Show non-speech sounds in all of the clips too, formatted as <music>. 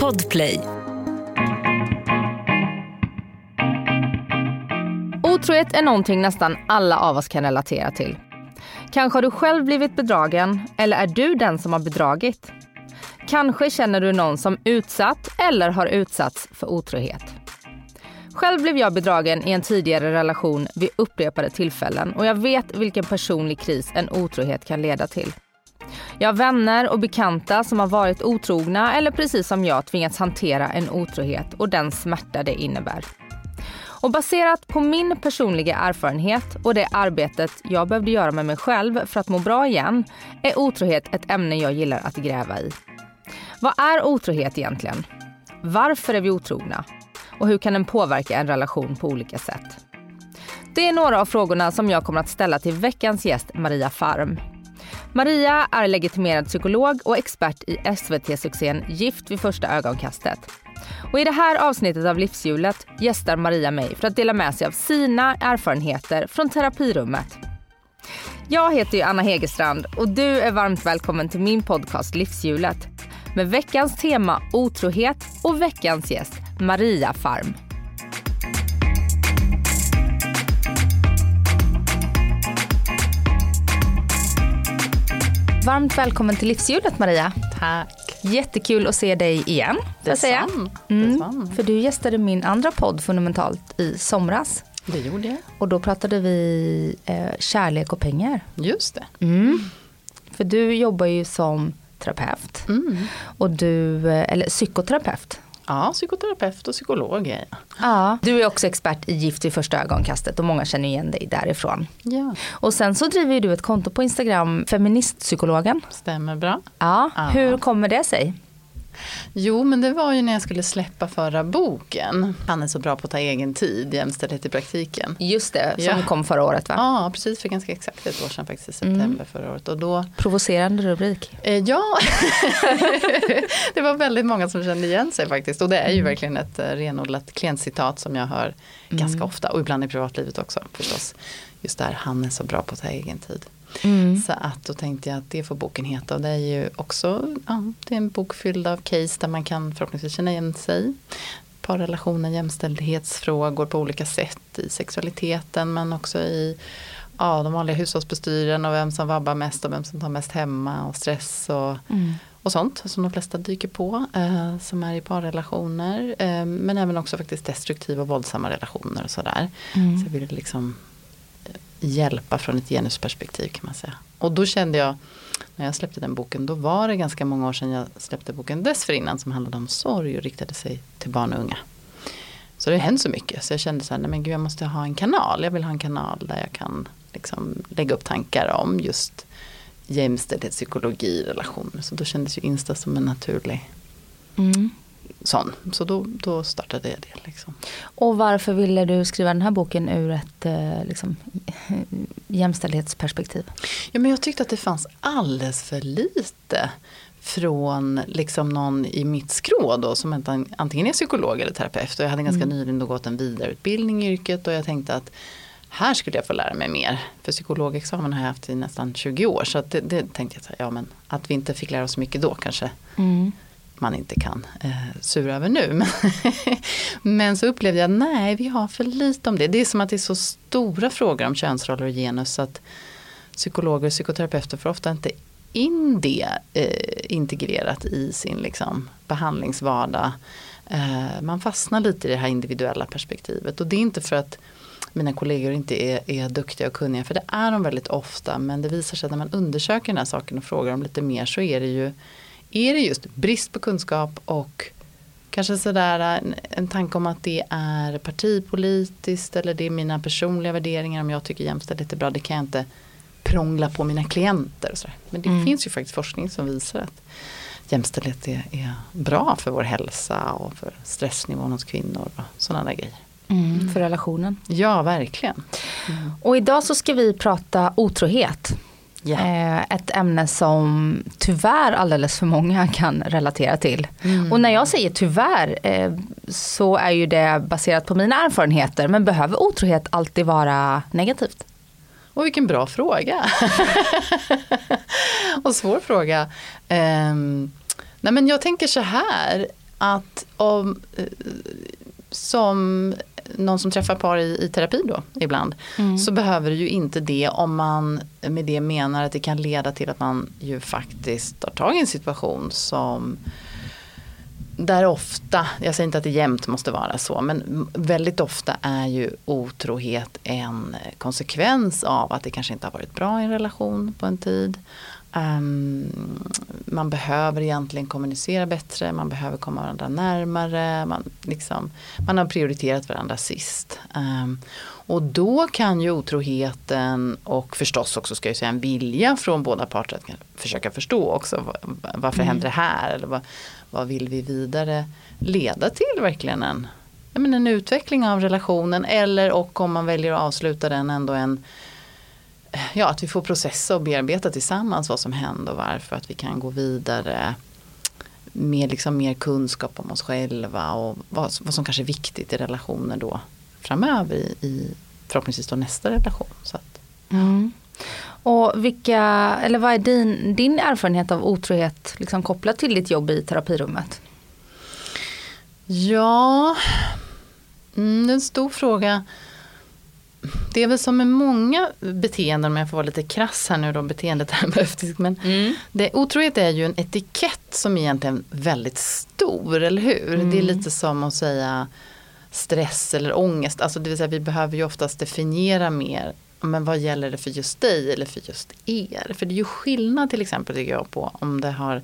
Podplay. Otrohet är någonting nästan alla av oss kan relatera till. Kanske har du själv blivit bedragen eller är du den som har bedragit? Kanske känner du någon som utsatt eller har utsatts för otrohet. Själv blev jag bedragen i en tidigare relation vid upprepade tillfällen och jag vet vilken personlig kris en otrohet kan leda till. Jag har vänner och bekanta som har varit otrogna eller precis som jag tvingats hantera en otrohet och den smärta det innebär. Och baserat på min personliga erfarenhet och det arbetet jag behövde göra med mig själv för att må bra igen är otrohet ett ämne jag gillar att gräva i. Vad är otrohet egentligen? Varför är vi otrogna? Och hur kan den påverka en relation på olika sätt? Det är några av frågorna som jag kommer att ställa till veckans gäst Maria Farm. Maria är legitimerad psykolog och expert i SVT-succén Gift vid första ögonkastet. Och I det här avsnittet av Livshjulet gästar Maria mig för att dela med sig av sina erfarenheter från terapirummet. Jag heter ju Anna Hegerstrand och du är varmt välkommen till min podcast Livshjulet med veckans tema otrohet och veckans gäst Maria Farm. Varmt välkommen till Livshjulet Maria. Tack. Jättekul att se dig igen. säga. Mm. För du gästade min andra podd Fundamentalt i somras. Det gjorde jag. Och då pratade vi eh, kärlek och pengar. Just det. Mm. För du jobbar ju som terapeut. Mm. Och du, eh, eller psykoterapeut. Ja, psykoterapeut och psykolog är jag. Ja. Du är också expert i Gift vid första ögonkastet och många känner igen dig därifrån. Ja, Och sen så driver du ett konto på Instagram, Feministpsykologen. stämmer bra. Ja, Ja. hur kommer det sig? Jo, men det var ju när jag skulle släppa förra boken. Han är så bra på att ta egen tid, jämställdhet i praktiken. Just det, som Ja. kom förra året va? Ja, precis för ganska exakt ett år sedan faktiskt i september förra året. Och då, Provocerande rubrik. eh, ja, <laughs> det var väldigt många som kände igen sig faktiskt. Och det är ju verkligen ett eh, renodlat klientcitat som jag hör ganska ofta. Och ibland i privatlivet också förstås. Just där, han är så bra på att ta egen tid. Mm. Så att då tänkte jag att det får boken heta. Och det är ju också ja, det är en bok fylld av case där man kan förhoppningsvis känna igen sig. Parrelationer, jämställdhetsfrågor på olika sätt i sexualiteten men också i ja, de vanliga hushållsbestyren och vem som vabbar mest och vem som tar mest hemma och stress och, Mm. och sånt som de flesta dyker på eh, som är i parrelationer. Eh, men även också faktiskt destruktiva och våldsamma relationer och sådär. Mm. Så jag ville liksom hjälpa från ett genusperspektiv kan man säga. Och då kände jag när jag släppte den boken, då var det ganska många år sedan jag släppte boken dessförinnan som handlade om sorg och riktade sig till barn och unga. Så det har hänt så mycket så jag kände så här, nej men gud jag måste ha en kanal, jag vill ha en kanal där jag kan liksom lägga upp tankar om just jämställdhet, psykologi, relationer. Så då kändes ju Insta som en naturlig Mm sån. Så då, då startade jag det. Liksom. Och varför ville du skriva den här boken ur ett eh, liksom, jämställdhetsperspektiv? Ja, men jag tyckte att det fanns alldeles för lite från liksom någon i mitt skrå då som antingen är psykolog eller terapeut. Och jag hade ganska nyligen då gått en vidareutbildning i yrket och jag tänkte att här skulle jag få lära mig mer. För psykologexamen har jag haft i nästan 20 år så det, det tänkte jag här, ja men att vi inte fick lära oss mycket då kanske Mm man inte kan eh, sura över nu. <laughs> Men, men så upplevde jag nej, vi har för lite om det. Det är som att det är så stora frågor om könsroller och genus så att psykologer och psykoterapeuter får ofta inte in det eh, integrerat i sin liksom, behandlingsvardag. Eh, man fastnar lite i det här individuella perspektivet och det är inte för att mina kollegor inte är, är duktiga och kunniga, för det är de väldigt ofta. Men det visar sig att när man undersöker den här saken och frågar dem lite mer så är det ju är det just brist på kunskap och kanske sådär en, en tanke om att det är partipolitiskt eller det är mina personliga värderingar om jag tycker jämställdhet är bra, det kan jag inte prångla på mina klienter. Och sådär. Men det Mm. finns ju faktiskt forskning som visar att jämställdhet är, är bra för vår hälsa och för stressnivån hos kvinnor och sådana där grejer. Mm. För relationen. Ja, verkligen. Och idag så ska vi prata otrohet. Eh, Ett ämne som tyvärr alldeles för många <laughs> kan relatera till. Och när jag säger tyvärr eh, så är ju det baserat på mina erfarenheter. Men behöver otrohet alltid vara negativt? Och vilken bra fråga. <laughs> och svår fråga. Ehm, Nej men jag tänker så här att om, eh, som någon som träffar par i, i terapi då ibland. Mm. Så behöver det ju inte det om man med det menar att det kan leda till att man ju faktiskt tar tag i en situation som där ofta, jag säger inte att det jämt måste vara så, men väldigt ofta är ju otrohet en konsekvens av att det kanske inte har varit bra i en relation på en tid. Um, man behöver egentligen kommunicera bättre, man behöver komma varandra närmare, man, liksom, man har prioriterat varandra sist. Um, och då kan ju otroheten och förstås också ska jag säga en vilja från båda parter att försöka förstå också varför mm. händer det här eller vad, vad vill vi vidare leda till verkligen en, men en utveckling av relationen eller och om man väljer att avsluta den ändå en ja, att vi får processa och bearbeta tillsammans vad som hände och varför. Att vi kan gå vidare med liksom mer kunskap om oss själva och vad, vad som kanske är viktigt i relationer då framöver i, i förhoppningsvis då nästa relation. Så att, mm. Och vilka, eller vad är din, din erfarenhet av otrohet liksom kopplat till ditt jobb i terapirummet? Ja, mm, det är en stor fråga det är väl som med många beteenden, om jag får vara lite krass här nu då, beteendeterapeutisk. Men mm. det, otrohet är ju en etikett som egentligen är väldigt stor, eller hur? Mm. Det är lite som att säga stress eller ångest. Alltså det vill säga vi behöver ju oftast definiera mer. Men vad gäller det för just dig eller för just er? För det är ju skillnad till exempel tycker jag på om det har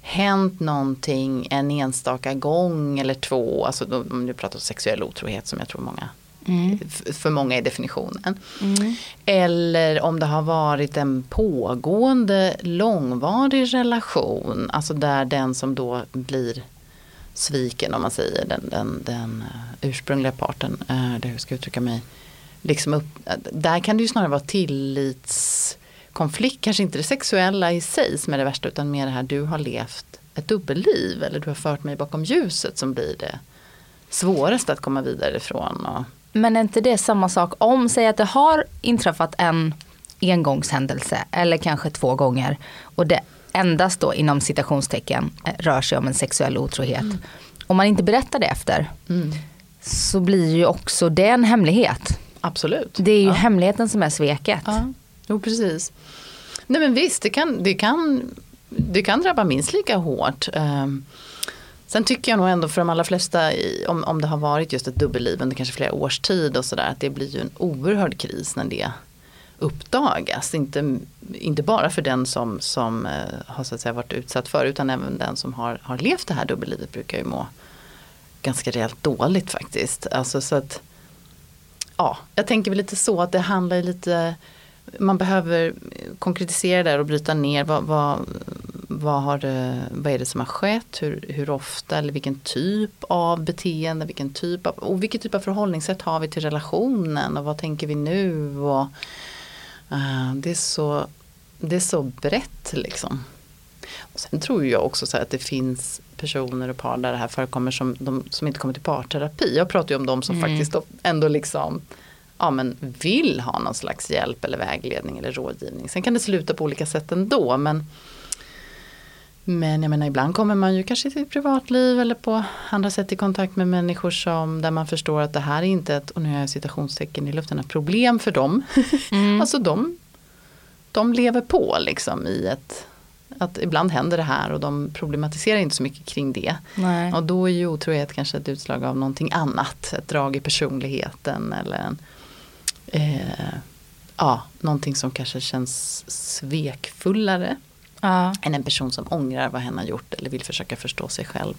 hänt någonting en enstaka gång eller två. Alltså om du pratar om sexuell otrohet som jag tror många Mm. För många är definitionen. Mm. Eller om det har varit en pågående långvarig relation. Alltså där den som då blir sviken om man säger den, den, den eh, ursprungliga parten. Eh, det hur ska jag uttrycka mig. Liksom upp, där kan det ju snarare vara tillitskonflikt. Kanske inte det sexuella i sig som är det värsta utan mer det här du har levt ett dubbelliv. Eller du har fört mig bakom ljuset som blir det svåraste att komma vidare ifrån. Och, men är inte det samma sak om, säg att det har inträffat en engångshändelse eller kanske två gånger och det endast då inom citationstecken eh, rör sig om en sexuell otrohet. Mm. Om man inte berättar det efter mm. så blir ju också det en hemlighet. Absolut. Det är ju ja. hemligheten som är sveket. Ja. Jo precis. Nej men visst, det kan, det kan, det kan drabba minst lika hårt. Um, Sen tycker jag nog ändå för de allra flesta, om, om det har varit just ett dubbelliv under kanske flera års tid och sådär, att det blir ju en oerhörd kris när det uppdagas. Inte, inte bara för den som, som eh, har så att säga varit utsatt för utan även den som har, har levt det här dubbellivet brukar ju må ganska rejält dåligt faktiskt. Alltså så att, ja, jag tänker väl lite så att det handlar lite man behöver konkretisera det och bryta ner vad, vad, vad, har vad är det som har skett, hur, hur ofta eller vilken typ av beteende, vilken typ av, och vilket typ av förhållningssätt har vi till relationen och vad tänker vi nu. Och, uh, det, är så, det är så brett liksom. Och sen tror jag också så att det finns personer och par där det här förekommer som, de, som inte kommer till parterapi. Jag pratar ju om de som mm. faktiskt ändå liksom ja, men vill ha någon slags hjälp eller vägledning eller rådgivning. Sen kan det sluta på olika sätt ändå. Men, men jag menar ibland kommer man ju kanske till privatliv eller på andra sätt i kontakt med människor som där man förstår att det här är inte ett, och nu har jag citationstecken i luften, ett problem för dem. <laughs> Mm. alltså de, de lever på liksom i ett att ibland händer det här och de problematiserar inte så mycket kring det. Nej. Och då är ju otrohet kanske ett utslag av någonting annat. Ett drag i personligheten eller en, eh, ja, någonting som kanske känns svekfullare. Ja. Än en person som ångrar vad hen har gjort eller vill försöka förstå sig själv.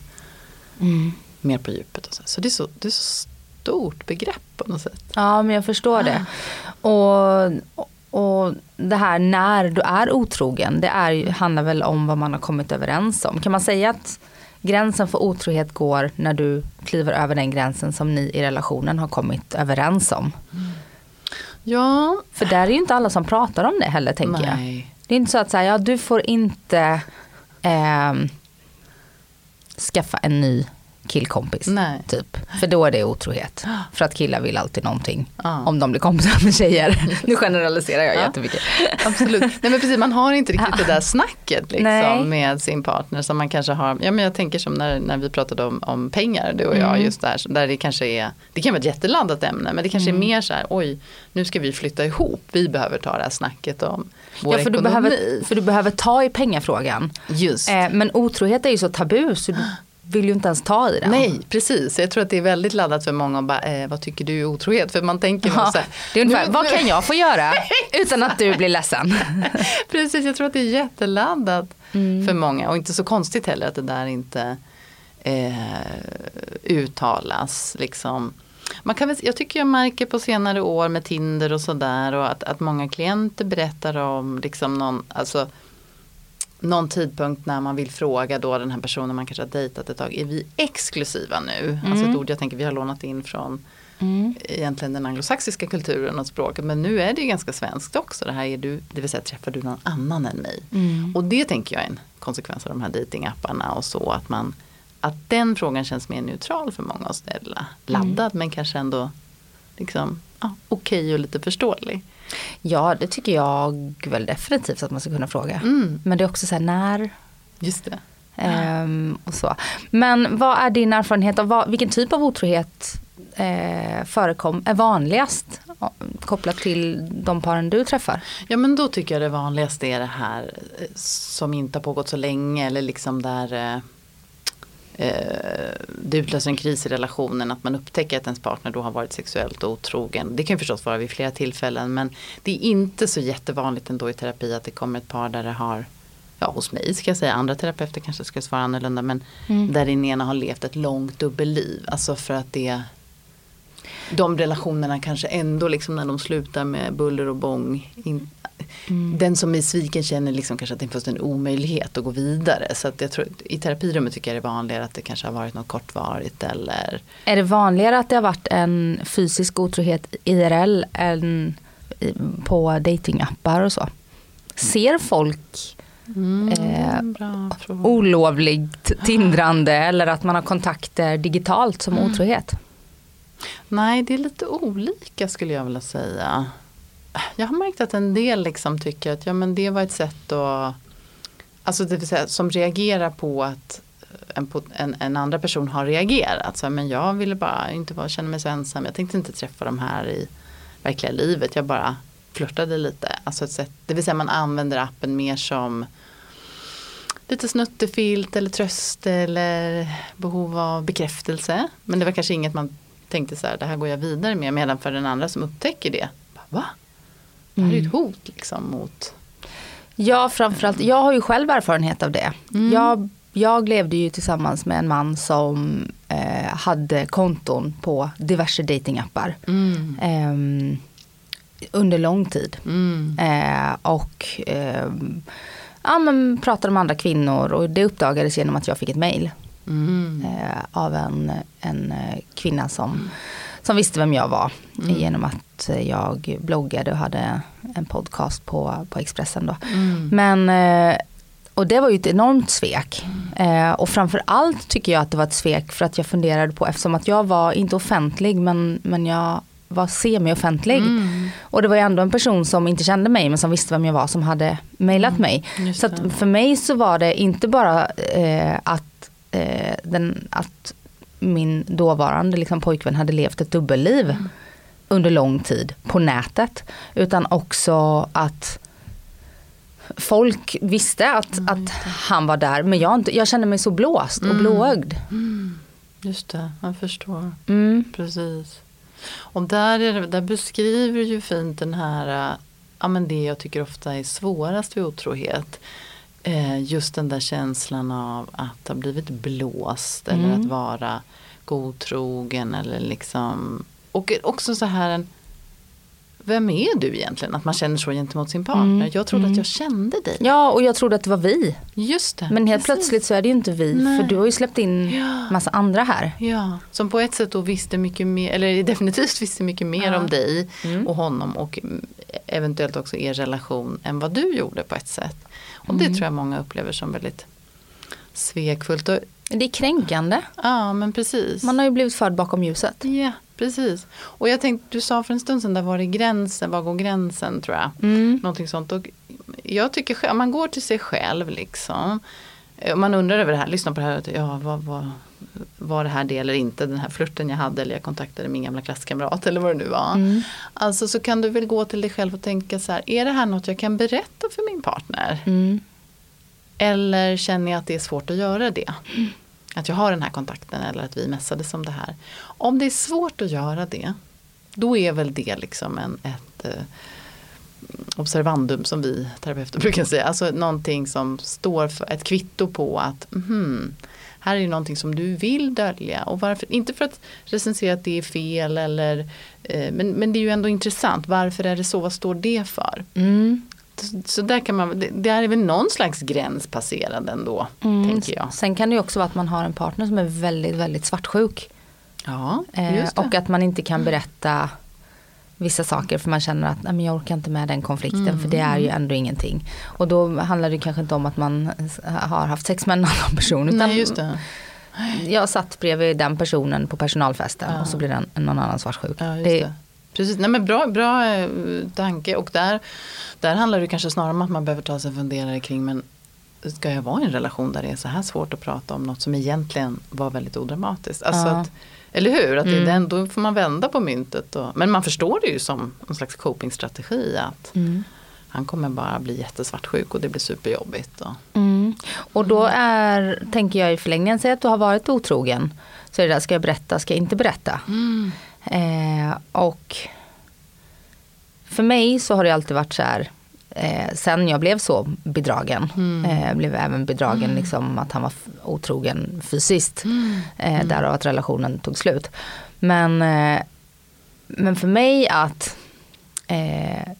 Mm. Mer på djupet. Och så så det, är så det är så stort begrepp på något sätt. Ja men jag förstår det. Och, och det här när du är otrogen, det är, handlar väl om vad man har kommit överens om. Kan man säga att gränsen för otrohet går när du kliver över den gränsen som ni i relationen har kommit överens om? Mm. Ja. För där är ju inte alla som pratar om det heller tänker Nej. jag. Det är inte så att säga, ja du får inte eh, skaffa en ny killkompis. Nej. Typ. För då är det otrohet. <gasps> För att killar vill alltid någonting. Ja. Om de blir kompisar med tjejer. <laughs> Nu generaliserar jag Ja. jättemycket. <laughs> Absolut. Nej men precis, man har inte riktigt det där <laughs> snacket liksom, med sin partner som man kanske har. Ja men jag tänker som när, när vi pratade om, om pengar du och jag Mm. just där. Där det kanske är, det kan vara ett jätteladdat ämne men det kanske Mm. är mer så här, oj nu ska vi flytta ihop. Vi behöver ta det här snacket om vår Ja, för, du ekonomi. behöver, för du behöver ta i pengafrågan. Just. Eh, men otrohet är ju så tabu så du vill ju inte ens ta i den. Nej, precis. Jag tror att det är väldigt laddat för många. och Bara, eh, vad tycker du är otrohet? För man tänker Ja, så här, det är ungefär, nu- vad kan jag få göra <laughs> utan att du blir ledsen? <laughs> Precis, jag tror att det är jätteladdat Mm. för många. Och inte så konstigt heller att det där inte eh, uttalas. Liksom. Man kan väl, jag tycker jag märker på senare år med Tinder och sådär och att, att många klienter berättar om liksom någon, alltså, någon tidpunkt när man vill fråga då den här personen man kanske har dejtat ett tag, är vi exklusiva nu? Alltså ett ord jag tänker vi har lånat in från Mm. egentligen den anglosaxiska kulturen och språket. Men nu är det ju ganska svenskt också. Det här är du, det vill säga träffar du någon annan än mig? Mm. Och det tänker jag är en konsekvens av de här datingapparna och så. Att, man, att den frågan känns mer neutral för många att ställa. Laddad men kanske ändå liksom, ja, okej och lite förståelig. Ja, det tycker jag väl definitivt att man ska kunna fråga. Mm, Men det är också så här när just det. ehm, och så. Men vad är din erfarenhet av vad, vilken typ av otrohet eh, förekom, är vanligast kopplat till de paren du träffar? Ja men då tycker jag det vanligaste är det här eh, som inte har pågått så länge eller liksom där eh, det utlöser en kris i relationen att man upptäcker att ens partner då har varit sexuellt otrogen. Det kan ju förstås vara vid flera tillfällen men det är inte så jättevanligt ändå i terapi att det kommer ett par där det har Ja hos mig ska jag säga, andra terapeuter kanske ska svara annorlunda men Mm. där den ena har levt ett långt dubbelliv. Alltså för att det de relationerna kanske ändå liksom när de slutar med buller och bång. In, Den som är sviken känner liksom kanske att det är först en omöjlighet att gå vidare. Så att jag tror, i terapirummet tycker jag det är vanligare att det kanske har varit något kortvarigt eller Är det vanligare att det har varit en fysisk otrohet IRL än på datingappar och så? Ser folk Eh, bra fråga. olovligt tindrande eller att man har kontakter digitalt som otrohet? Nej det är lite olika skulle jag vilja säga. Jag har märkt att en del liksom tycker att ja, men det var ett sätt att Alltså det vill säga som reagerar på att eh, en, en, en andra person har reagerat. Så, men jag ville bara inte vara, känna mig så ensam. Jag tänkte inte träffa de här i verkliga livet. Jag bara flörtade lite. Alltså ett sätt, det vill säga man använder appen mer som lite snuttefilt eller tröst eller behov av bekräftelse. Men det var kanske inget man tänkte så här, det här går jag vidare med. Medan för den andra som upptäcker det, bara, va? Det här är ju ett hot liksom mot Ja, framförallt. Jag har ju själv erfarenhet av det. Mm. Jag, jag levde ju tillsammans med en man som eh, hade konton på diverse datingappar Mm. ehm, under lång tid. Mm. Eh, och ehm, ja, men pratade med andra kvinnor och det uppdagades genom att jag fick ett mail Mm. eh, av en, en eh, kvinna som, som visste vem jag var. Mm. Genom att jag bloggade och hade en podcast på, på Expressen då. Mm. Men, eh, och det var ju ett enormt svek. Eh, och framför allt tycker jag att det var ett svek för att jag funderade på, eftersom att jag var inte offentlig men, men jag var semi-offentlig. Mm. Och det var ju ändå en person som inte kände mig men som visste vem jag var som hade mejlat mig. Just Så för mig så var det inte bara eh, att, eh, den, att min dåvarande liksom, pojkvän hade levt ett dubbelliv under lång tid på nätet. Utan också att folk visste att, att han var där. Men jag, inte, jag kände mig så blåst och Mm. blåögd. Just det, man förstår. Mm. Precis. Och där, är där beskriver ju fint den här, ja men det jag tycker ofta är svårast vid otrohet. Eh, just den där känslan av att ha blivit blåst eller Mm. att vara godtrogen eller liksom. Och också så här en, vem är du egentligen? Att man känner så gentemot sin partner. Mm, Jag trodde mm. att jag kände dig. Ja och jag trodde att det var vi. Just det. Men helt precis. plötsligt så är det ju inte vi. Nej. För du har ju släppt in Ja. massa andra här. Ja, som på ett sätt då visste mycket mer, eller <laughs> definitivt visste mycket mer Ja. om dig Mm. och honom och eventuellt också er relation än vad du gjorde på ett sätt. Och det Mm. tror jag många upplever som väldigt svekfullt. Och Det är kränkande. Ja men precis. Man har ju blivit förd bakom ljuset. Ja precis. Och jag tänkte, du sa för en stund sedan, där var det gränsen, var går gränsen tror jag. Mm. Någonting sånt. Och jag tycker själv, man går till sig själv liksom. Eh, Man undrar över det här, lyssna på det här, ja vad, vad, var det här det eller inte, den här flirten jag hade eller jag kontaktade min gamla klasskamrat eller vad det nu var. Mm. Alltså så kan du väl gå till dig själv och tänka så här, är det här något jag kan berätta för min partner? Mm. Eller känner jag att det är svårt att göra det? Att jag har den här kontakten eller att vi messades om det här. Om det är svårt att göra det, då är väl det liksom en, ett eh, observandum som vi terapeuter brukar säga. Alltså någonting som står för ett kvitto på att mhm, här är det någonting som du vill dölja. Och varför, inte för att recensera att det är fel eller eh, men, men det är ju ändå intressant. Varför är det så? Vad står det för? Mm. Så- Så där kan man, det, det är väl någon slags gräns passerad ändå, Mm. tänker jag. Sen kan det ju också vara att man har en partner som är väldigt, väldigt svartsjuk. Ja, Eh, just det. och att man inte kan berätta vissa saker för man känner att Nej, men jag orkar inte med den konflikten Mm. för det är ju ändå ingenting. Och då handlar det kanske inte om att man har haft sex med en annan person. Utan Nej, just det. Jag satt bredvid den personen på personalfesten Ja. och så blir den någon annan svartsjuk. Ja, just Det- det. Precis, nej men bra, bra eh, tanke och där, där handlar det kanske snarare om att man behöver ta sig en funderare kring men ska jag vara i en relation där det är så här svårt att prata om något som egentligen var väldigt odramatiskt. Alltså Ja. att, eller hur? Att Mm. den, då får man vända på myntet. Och, men man förstår det ju som en slags copingstrategi att Mm. han kommer bara bli jättesvartsjuk och det blir superjobbigt. Och, Mm. Och då är, tänker jag i förlängningen, säg att du har varit otrogen. Så är det där, ska jag berätta, ska jag inte berätta? Eh, och för mig så har det alltid varit så här, eh, sen jag blev så bedragen, Mm. eh, blev även bedragen liksom att han var otrogen fysiskt. Eh, därav att relationen tog slut. Men, eh, men för mig att eh,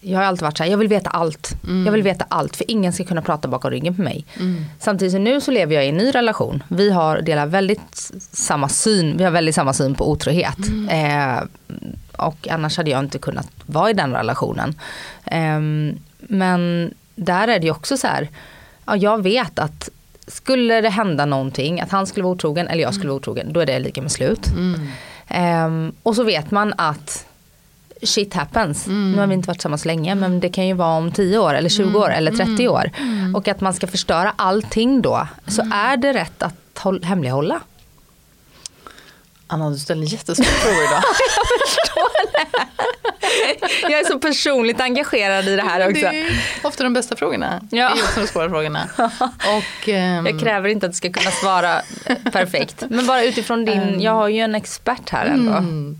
jag har alltid varit så här, jag vill veta allt. Mm. Jag vill veta allt för ingen ska kunna prata bakom ryggen på mig. Mm. Samtidigt som nu så lever jag i en ny relation. Vi har delar väldigt samma syn, vi har väldigt samma syn på otrohet. Eh, och annars hade jag inte kunnat vara i den relationen. Ehm, men där är det ju också så här, ja, jag vet att skulle det hända någonting, att han skulle vara otrogen eller jag skulle vara otrogen, då är det lika med slut. Mm. Ehm, och så vet man att shit happens. Mm. Nu har vi inte varit tillsammans länge men det kan ju vara om 10 år eller 20 år eller 30 Mm. år. Och att man ska förstöra allting då. Så är det rätt att håll, hemlighålla. Anna, du ställer jättesvåra frågor idag. <laughs> Jag är så personligt engagerad i det här också. Det är ofta de bästa frågorna. Ja. Det är också de svåra frågorna. <laughs> Och, ehm, Jag kräver inte att du ska kunna svara perfekt. Men bara utifrån din, jag har ju en expert här ändå. Mm.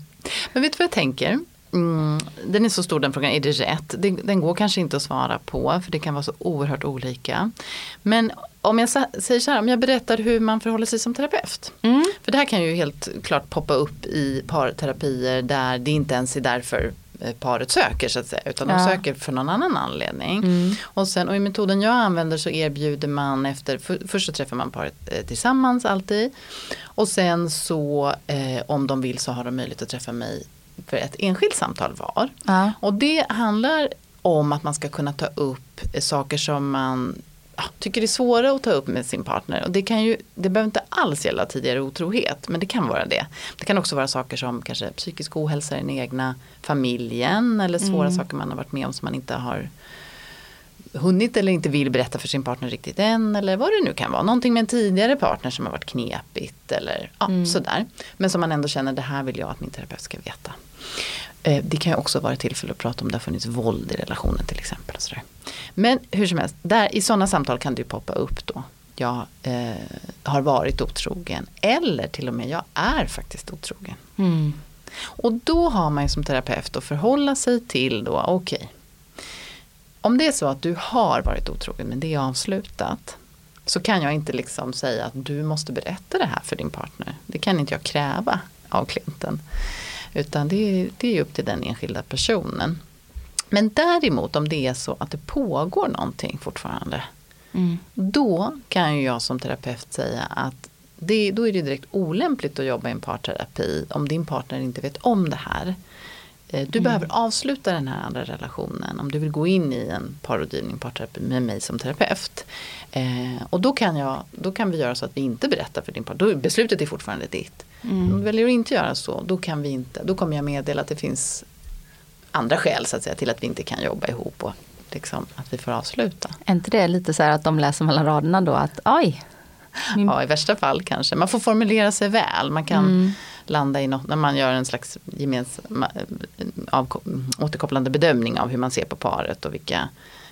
Men vet du vad jag tänker? Mm, den är så stor den frågan, är det rätt? Den, den går kanske inte att svara på för det kan vara så oerhört olika. Men om jag säger så här, om jag berättar hur man förhåller sig som terapeut. Mm. För det här kan ju helt klart poppa upp i parterapier där det inte ens är därför eh, paret söker så att säga. Utan de Ja. söker för någon annan anledning. Mm. Och, sen, och i metoden jag använder så erbjuder man efter, för, först så träffar man paret eh, tillsammans alltid. Och sen så eh, om de vill så har de möjlighet att träffa mig för ett enskilt samtal var. Ja. Och det handlar om att man ska kunna ta upp eh, saker som man tycker är svåra att ta upp med sin partner. Och det, kan ju, det behöver inte alls gälla tidigare otrohet, men det kan vara det. Det kan också vara saker som kanske psykisk ohälsa i den egna familjen eller svåra Mm. saker man har varit med om som man inte har hunnit eller inte vill berätta för sin partner riktigt än eller vad det nu kan vara. Någonting med en tidigare partner som har varit knepigt eller ja, Mm. sådär. Men som man ändå känner det här vill jag att min terapeut ska veta. Eh, Det kan ju också vara tillfälle att prata om det har funnits våld i relationen till exempel. Och sådär. Men hur som helst, där, i sådana samtal kan det ju poppa upp då. Jag eh, har varit otrogen eller till och med jag är faktiskt otrogen. Mm. Och då har man ju som terapeut att förhålla sig till då, okej. om det är så att du har varit otrogen men det är avslutat. Så kan jag inte liksom säga att du måste berätta det här för din partner. Det kan inte jag kräva av klienten. Utan det är, det är upp till den enskilda personen. Men däremot om det är så att det pågår någonting fortfarande. Mm. Då kan ju jag som terapeut säga att det, då är det direkt olämpligt att jobba i en parterapi om din partner inte vet om det här. Eh, Du behöver avsluta den här andra relationen om du vill gå in i en parrådgivning, parterapi med mig som terapeut. Eh, och då kan, jag, då kan vi göra så att vi inte berättar för din partner. Beslutet är fortfarande ditt. Mm. Om du väljer att inte göra så, då, kan vi inte, då kommer jag meddela att det finns andra skäl så att säga, till att vi inte kan jobba ihop och liksom, att vi får avsluta. Är inte det lite så här att de läser mellan raderna då att oj? Min... Ja i värsta fall kanske. Man får formulera sig väl. Man kan mm. landa i något när man gör en slags gemensam av, återkopplande bedömning av hur man ser på paret och vilka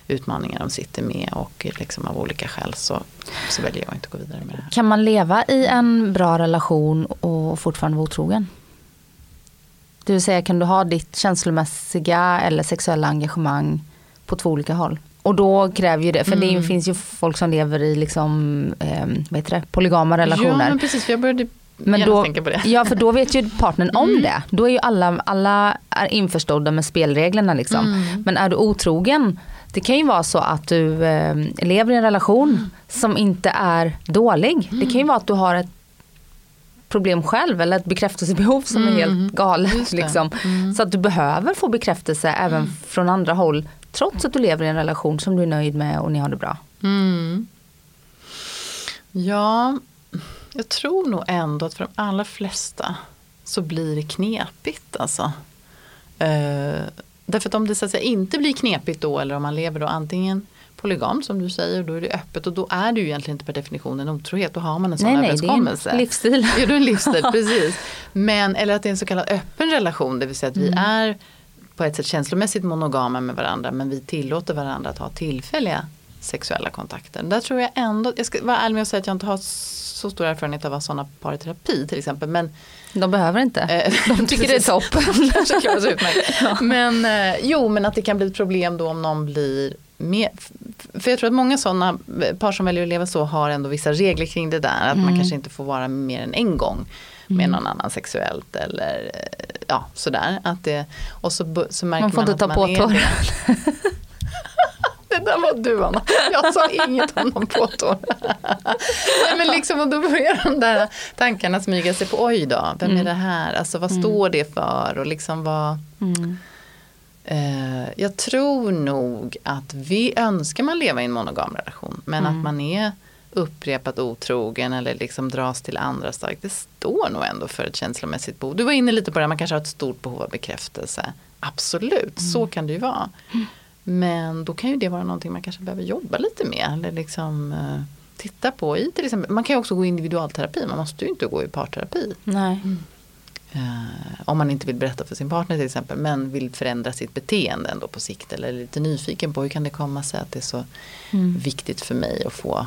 utmaningar de sitter med och liksom av olika skäl så, så väljer jag inte att gå vidare med det här. Kan man leva i en bra relation och fortfarande vara otrogen? Det vill säga kan du ha ditt känslomässiga eller sexuella engagemang på två olika håll? Och då kräver ju det, för mm. det finns ju folk som lever i liksom, eh, vad heter det, polygama relationer. Ja men precis, för jag började men då, Ja för då vet ju partnern om mm. det. Då är ju alla, alla är införstådda med spelreglerna liksom. Mm. Men är du otrogen, det kan ju vara så att du eh, lever i en relation mm. som inte är dålig. Det kan ju vara att du har ett problem själv eller ett bekräftelsebehov som är helt mm. galet. Liksom. Mm. Så att du behöver få bekräftelse även från andra håll Trots att du lever i en relation som du är nöjd med och ni har det bra. Mm. Ja, jag tror nog ändå att för de allra flesta så blir det knepigt alltså. Uh, därför att om det så att säga, inte blir knepigt då eller om man lever då antingen polygam som du säger, då är det öppet och då är det ju egentligen inte per definition en otrohet, då har man en sån nej, överenskommelse. Nej, det är en livsstil. Ja, det är en livsstil, <laughs> precis. Men, eller att det är en så kallad öppen relation, det vill säga att mm. vi är på ett sätt känslomässigt monogama med varandra men vi tillåter varandra att ha tillfälliga sexuella kontakter. Där tror jag ändå, jag ska vara ärlig med att säga att jag inte har så stor erfarenhet av att sådana par i terapi till exempel. Men, de behöver inte, eh, de tycker det är toppen. <laughs> <laughs> Men eh, jo men att det kan bli ett problem då om någon blir mer, för jag tror att många sådana par som väljer att leva så har ändå vissa regler kring det där. Att mm. man kanske inte får vara mer än en gång med mm. någon annan sexuellt eller ja sådär. Att det, och så, så märker man får man inte ta på tår. <laughs> det där var du Anna. Jag sa inget om någon påtår. Nej men liksom och då börjar de där tankarna smyga sig på oj då, vem mm. är det här? Alltså vad mm. står det för? Och liksom vad mm. eh, Jag tror nog att vi önskar man leva i en monogam relation. Men att mm. man är upprepat otrogen eller liksom dras till andra starkt. Det står nog ändå för ett känslomässigt behov. Du var inne lite på det, man kanske har ett stort behov av bekräftelse. Absolut, mm. så kan det ju vara. Men då kan ju det vara någonting man kanske behöver jobba lite med. Eller liksom uh, titta på i till exempel. Man kan ju också gå i individualterapi, man måste ju inte gå i parterapi. Nej. Mm. Uh, om man inte vill berätta för sin partner till exempel men vill förändra sitt beteende ändå på sikt eller är lite nyfiken på hur kan det komma sig att det är så mm. viktigt för mig att få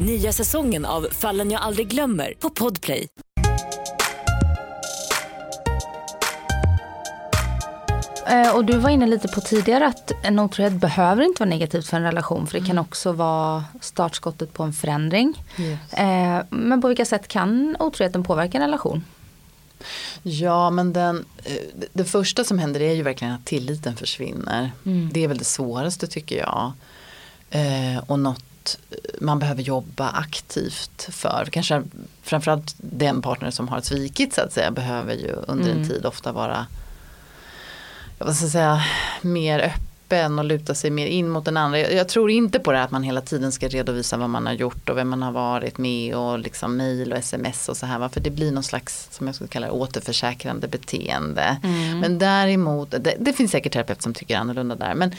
Nya säsongen av Fallen jag aldrig glömmer på Podplay. Eh, och du var inne lite på tidigare att en otrohet behöver inte vara negativt för en relation för det kan mm. också vara startskottet på en förändring. Yes. Eh, men på vilka sätt kan otroheten påverka en relation? Ja men den, eh, det första som händer är ju verkligen att tilliten försvinner. Mm. Det är väl det svåraste tycker jag. och något man behöver jobba aktivt för. Kanske framförallt den partner som har svikit så att säga behöver ju under mm. en tid ofta vara vad ska jag säga, mer öppen och luta sig mer in mot den andra. Jag, jag, tror inte på det att man hela tiden ska redovisa vad man har gjort och vem man har varit med och liksom mail och sms och så här. För det blir någon slags, som jag skulle kalla det, återförsäkrande beteende. Mm. Men däremot, det, det finns säkert terapeuter som tycker annorlunda där. Men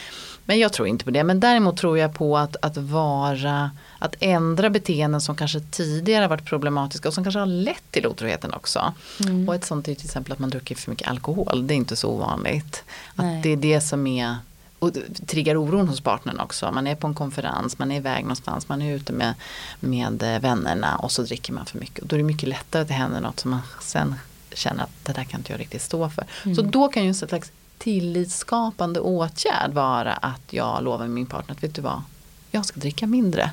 men jag tror inte på det. Men däremot tror jag på att, att vara, att ändra beteenden som kanske tidigare varit problematiska och som kanske har lett till otroheten också. Mm. Och ett sånt är till exempel att man dricker för mycket alkohol. Det är inte så ovanligt. Nej. Att det är det som är och triggar oron hos partnern också. Man är på en konferens, man är iväg någonstans, man är ute med, med vännerna och så dricker man för mycket. Och då är det mycket lättare att det händer något som man sen känner att det där kan inte jag riktigt stå för. Mm. Så då kan ju en slags tillitsskapande åtgärd vara att jag lovar min partner att vet du vad, jag ska dricka mindre.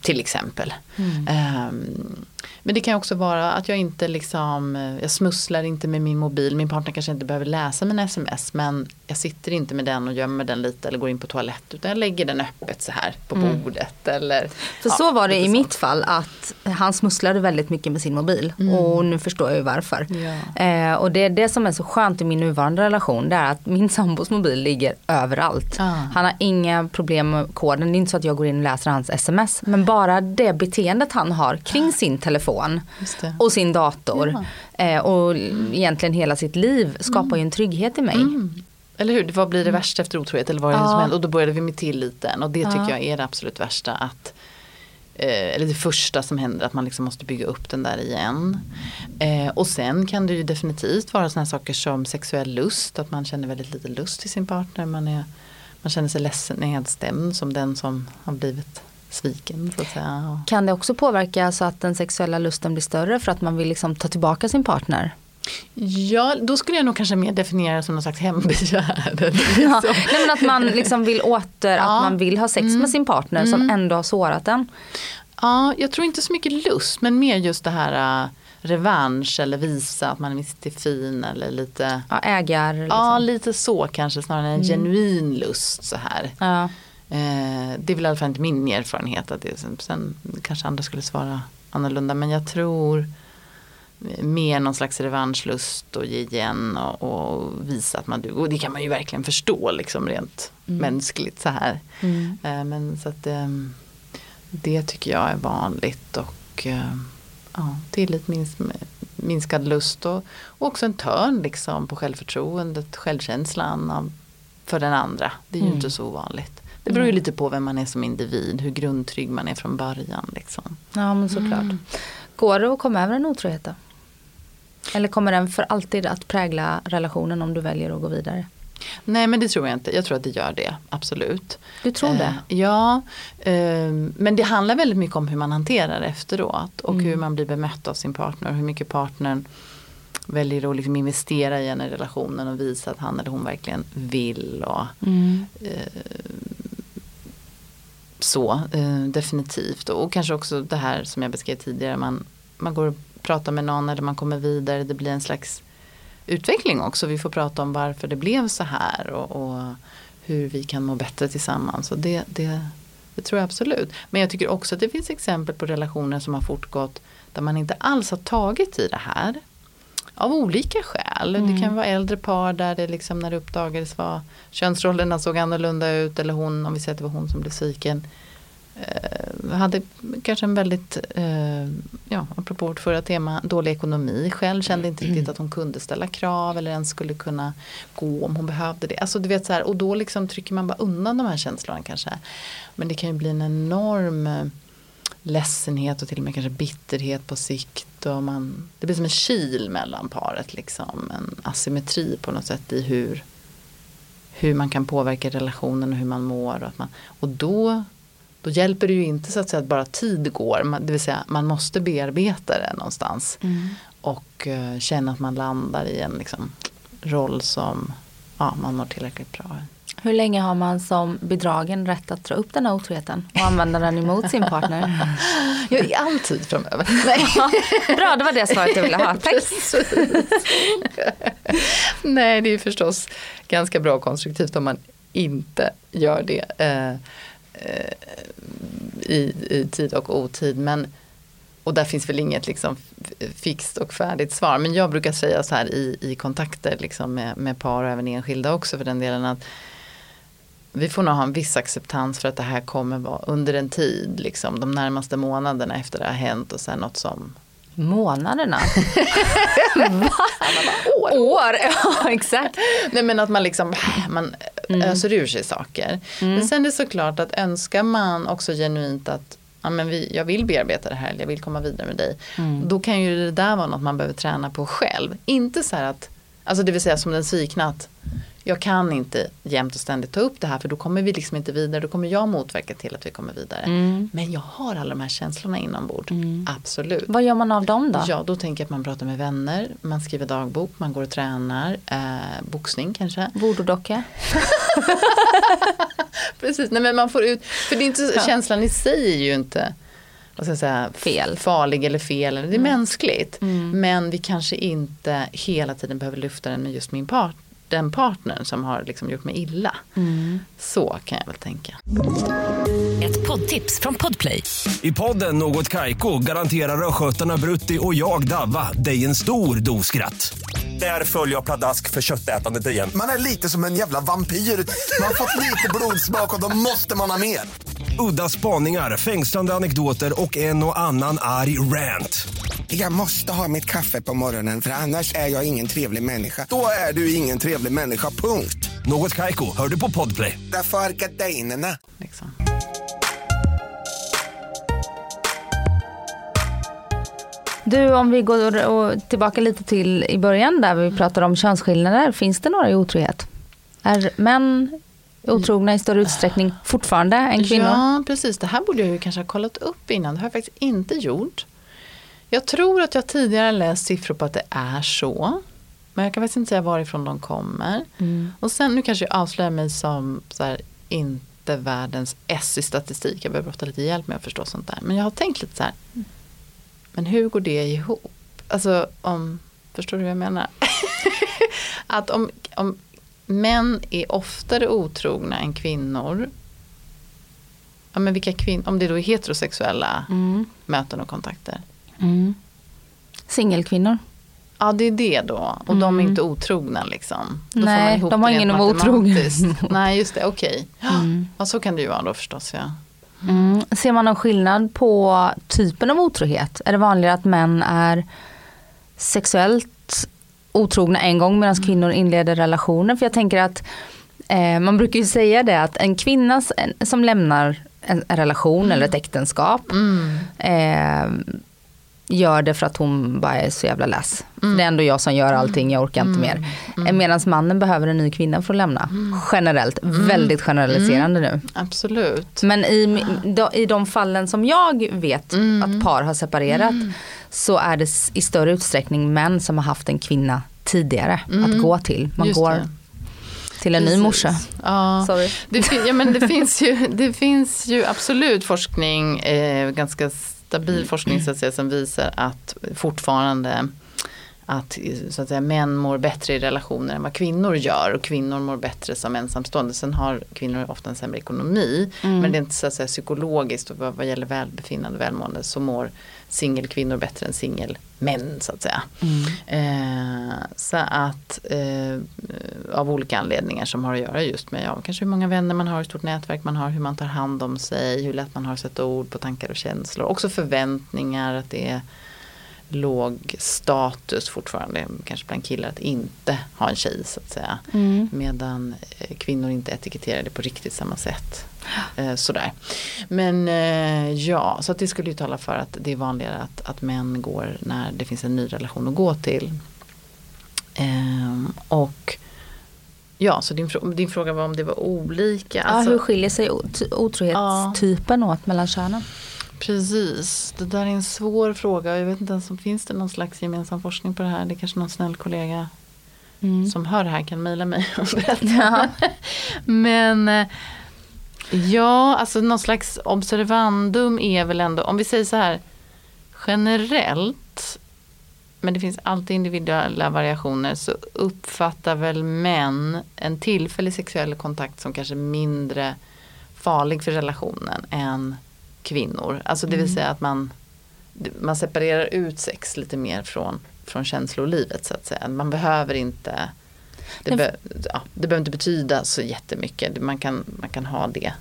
Till exempel. Um, men det kan också vara att jag inte liksom, jag smusslar inte med min mobil. Min partner kanske inte behöver läsa mina sms men jag sitter inte med den och gömmer den lite eller går in på toalett utan jag lägger den öppet så här på mm. bordet. Eller, För ja, så var det i sånt. mitt fall att han smusslade väldigt mycket med sin mobil mm. och nu förstår jag ju varför. Ja. Eh, och det är det som är så skönt i min nuvarande relation det är att min sambos mobil ligger överallt. Ah. Han har inga problem med koden, det är inte så att jag går in och läser hans sms men bara det beteendet han har kring ah. sin telefon och sin dator ja. eh, och egentligen hela sitt liv skapar mm. ju en trygghet i mig. Mm. Eller hur, vad blir det mm. värsta efter otrohet eller vad är det ja. som händer? Och då började vi med tilliten och det tycker ja. jag är det absolut värsta. att eh, eller det första som händer, att man liksom måste bygga upp den där igen. Eh, och sen kan det ju definitivt vara sådana saker som sexuell lust, att man känner väldigt lite lust till sin partner. Man, är, man känner sig ledsen, nedstämd som den som har blivit sviken. Så att säga. Kan det också påverka så att den sexuella lusten blir större för att man vill liksom ta tillbaka sin partner? Ja, då skulle jag nog kanske mer definiera det som någon slags hembegär. <laughs> Ja, nej, men att man liksom vill åter, ja. att man vill ha sex mm. med sin partner mm. som ändå har sårat en. Ja, jag tror inte så mycket lust men mer just det här uh, revansch eller visa att man är lite fin eller lite ja, ägar. Liksom. Ja, lite så kanske snarare än en mm. genuin lust så här. Ja. Eh, det är väl i alla fall inte min erfarenhet. Att det, sen kanske andra skulle svara annorlunda. Men jag tror mer någon slags revanschlust och ge igen och, och, visa att man duger. Och det kan man ju verkligen förstå liksom rent mm. mänskligt så här. Mm. Eh, men så att eh, det tycker jag är vanligt och eh, ja, tillit, minst, minskad lust och, och, också en törn liksom på självförtroendet, självkänslan av, för den andra. Det är ju mm. inte så ovanligt. Det beror ju mm. lite på vem man är som individ, hur grundtrygg man är från början. Liksom. Ja men såklart. Mm. Går det att komma över en otrohet då? Eller kommer den för alltid att prägla relationen om du väljer att gå vidare? Nej men det tror jag inte. Jag tror att det gör det, absolut. Du tror det? Eh, ja, eh, men det handlar väldigt mycket om hur man hanterar efteråt och mm. hur man blir bemött av sin partner. Hur mycket partnern väljer att liksom investera i en i relationen och visa att han eller hon verkligen vill. Och, mm. eh, så, eh, definitivt. Och kanske också det här som jag beskrev tidigare. Man, man går och pratar med någon eller man kommer vidare. Det blir en slags utveckling också. Vi får prata om varför det blev så här och, och hur vi kan må bättre tillsammans. Och det, det, det tror jag absolut. Men jag tycker också att det finns exempel på relationer som har fortgått där man inte alls har tagit i det här. Av olika skäl. Mm. Det kan vara äldre par där det liksom när det uppdagades var könsrollerna såg annorlunda ut eller hon, om vi säger att det var hon som blev sviken. Eh, hade kanske en väldigt, eh, ja apropå vårt förra tema, dålig ekonomi själv. Kände inte riktigt att hon kunde ställa krav eller ens skulle kunna gå om hon behövde det. Alltså du vet så här, och då liksom trycker man bara undan de här känslorna kanske. Men det kan ju bli en enorm eh, ledsenhet och till och med kanske bitterhet på sikt. Och man, det blir som en kil mellan paret. Liksom. En asymmetri på något sätt i hur, hur man kan påverka relationen och hur man mår. Och, att man, och då, då hjälper det ju inte så att säga att bara tid går. Det vill säga man måste bearbeta det någonstans. Mm. Och uh, känna att man landar i en liksom, roll som ja, man mår tillräckligt bra hur länge har man som bedragen rätt att dra upp den här otroheten och använda den emot sin partner? <laughs> Ja, i all tid framöver. <laughs> bra, det var det svaret jag ville ha. Tack. Nej, det är förstås ganska bra och konstruktivt om man inte gör det eh, eh, i, i tid och otid. Men, och där finns väl inget liksom fixt och färdigt svar. Men jag brukar säga så här i, i kontakter liksom med, med par och även enskilda också för den delen att vi får nog ha en viss acceptans för att det här kommer vara under en tid, liksom, de närmaste månaderna efter det har hänt och sen något som Månaderna? <laughs> år. år, ja exakt. Nej men att man liksom man mm. öser ur sig saker. Mm. Men sen är det såklart att önskar man också genuint att ja, men vi, jag vill bearbeta det här, jag vill komma vidare med dig. Mm. Då kan ju det där vara något man behöver träna på själv. Inte så här att, alltså det vill säga som den svikna att jag kan inte jämt och ständigt ta upp det här för då kommer vi liksom inte vidare. Då kommer jag motverka till att vi kommer vidare. Mm. Men jag har alla de här känslorna inombords. Mm. Absolut. Vad gör man av dem då? Ja, då tänker jag att man pratar med vänner. Man skriver dagbok, man går och tränar. Eh, boxning kanske. Voodoo-docka. <laughs> Precis, nej men man får ut. För det är inte, ja. känslan i sig är ju inte vad ska jag säga, Fel. farlig eller fel. Det är Mm. mänskligt. Men vi kanske inte hela tiden behöver lyfta den med just min part, den partnern som har liksom gjort mig illa. Mm. Så kan jag väl tänka. Ett poddtips från Podplay. I podden Något Kaiko garanterar östgötarna Brutti och jag, Davva, dig en stor dos skratt. Där följer jag pladask för köttätandet igen. Man är lite som en jävla vampyr. Man har fått lite blodsmak och då måste man ha mer. Udda spaningar, fängslande anekdoter och en och annan arg rant. Jag måste ha mitt kaffe på morgonen för annars är jag ingen trevlig människa. Då är du ingen trevlig människa, punkt. Något Kaiko, hör du på Podplay. Därför är gardinerna. Liksom. Du, om vi går tillbaka lite till i början där vi pratade om könsskillnader. Finns det några i otrohet? Är män otrogna i större utsträckning fortfarande än kvinnor? Ja, precis. Det här borde jag ju kanske ha kollat upp innan. Det har jag faktiskt inte gjort. Jag tror att jag tidigare läst siffror på att det är så. Men jag kan faktiskt inte säga varifrån de kommer. Mm. Och sen, nu kanske jag avslöjar mig som så här, inte världens S i statistik. Jag behöver ofta lite hjälp med att förstå sånt där. Men jag har tänkt lite så här. Men hur går det ihop? Alltså om, förstår du vad jag menar? <laughs> att om, om män är oftare otrogna än kvinnor. Ja, men vilka kvin- om det då är heterosexuella Mm. möten och kontakter. Mm. Singelkvinnor? Ja det är det då. Och de är inte otrogna liksom. Då Nej, de har ingen att vara otrogen. <laughs> Nej just det, okej. Ja så kan det ju vara då förstås ja. Mm. Ser man någon skillnad på typen av otrohet? Är det vanligare att män är sexuellt otrogna en gång medan kvinnor inleder relationer? För jag tänker att eh, man brukar ju säga det att en kvinna som lämnar en, en relation eller ett äktenskap eh, gör det för att hon bara är så jävla less. Det är ändå jag som gör allting, jag orkar inte mer. Eh, Medan mannen behöver en ny kvinna för att lämna. Generellt, väldigt generaliserande nu. Absolut. Men i, i de fallen som jag vet Mm. att par har separerat så är det i större utsträckning män som har haft en kvinna tidigare att gå till. Man Mm. Just går det. till en ny Precis. morsa. Ja. Sorry. Det, ja, men det, <laughs> finns ju, det finns ju absolut forskning, eh, ganska stabil forskning så att säga, som visar att fortfarande att, så att säga, män mår bättre i relationer än vad kvinnor gör och kvinnor mår bättre som ensamstående. Sen har kvinnor ofta en sämre ekonomi Mm. men det är inte så att säga, psykologiskt och vad, vad gäller välbefinnande och välmående så mår singelkvinnor bättre än singelmän så att säga. Eh, så att eh, av olika anledningar som har att göra just med ja, kanske hur många vänner man har, hur stort nätverk man har, hur man tar hand om sig, hur lätt man har att sätta ord på tankar och känslor. Också förväntningar, att det är låg status fortfarande, kanske bland killar, att inte ha en tjej så att säga. Medan eh, kvinnor inte etiketterar det på riktigt samma sätt. Eh, sådär. Men eh, ja, så att det skulle ju tala för att det är vanligare att, att män går när det finns en ny relation att gå till. Ehm, och ja, så din, din fråga var om det var olika. Ja, Alltså- hur skiljer sig ot- otrohetstypen åt mellan könen? Precis, det där är en svår fråga. Jag vet inte ens om finns det någon slags gemensam forskning på det här. Det är kanske någon snäll kollega som hör det här kan mejla mig och <laughs> berätta. Ja. Men eh, ja, alltså någon slags observandum är väl ändå, om vi säger så här generellt, men det finns alltid individuella variationer, så uppfattar väl män en tillfällig sexuell kontakt som kanske mindre farlig för relationen än kvinnor. Alltså det vill säga att man, man separerar ut sex lite mer från, från känslolivet så att säga. Man behöver inte det, be, ja, det behöver inte betyda så jättemycket. Man kan, man kan ha det